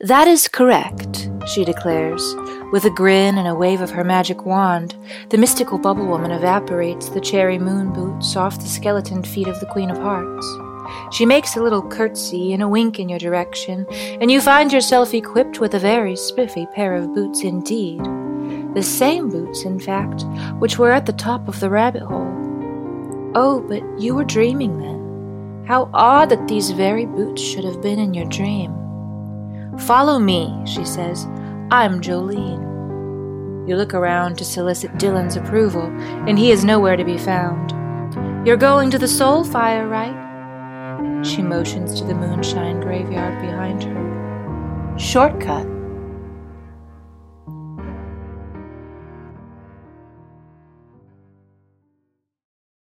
That is correct, she declares. With a grin and a wave of her magic wand, the mystical bubble woman evaporates the cherry moon boots off the skeleton feet of the Queen of Hearts. She makes a little curtsy and a wink in your direction, and you find yourself equipped with a very spiffy pair of boots indeed. The same boots, in fact, which were at the top of the rabbit hole. Oh, but you were dreaming then. How odd that these very boots should have been in your dream. Follow me, she says. I'm Jolene. You look around to solicit Dylan's approval, and he is nowhere to be found. You're going to the soul fire, right? She motions to the moonshine graveyard behind her. Shortcut.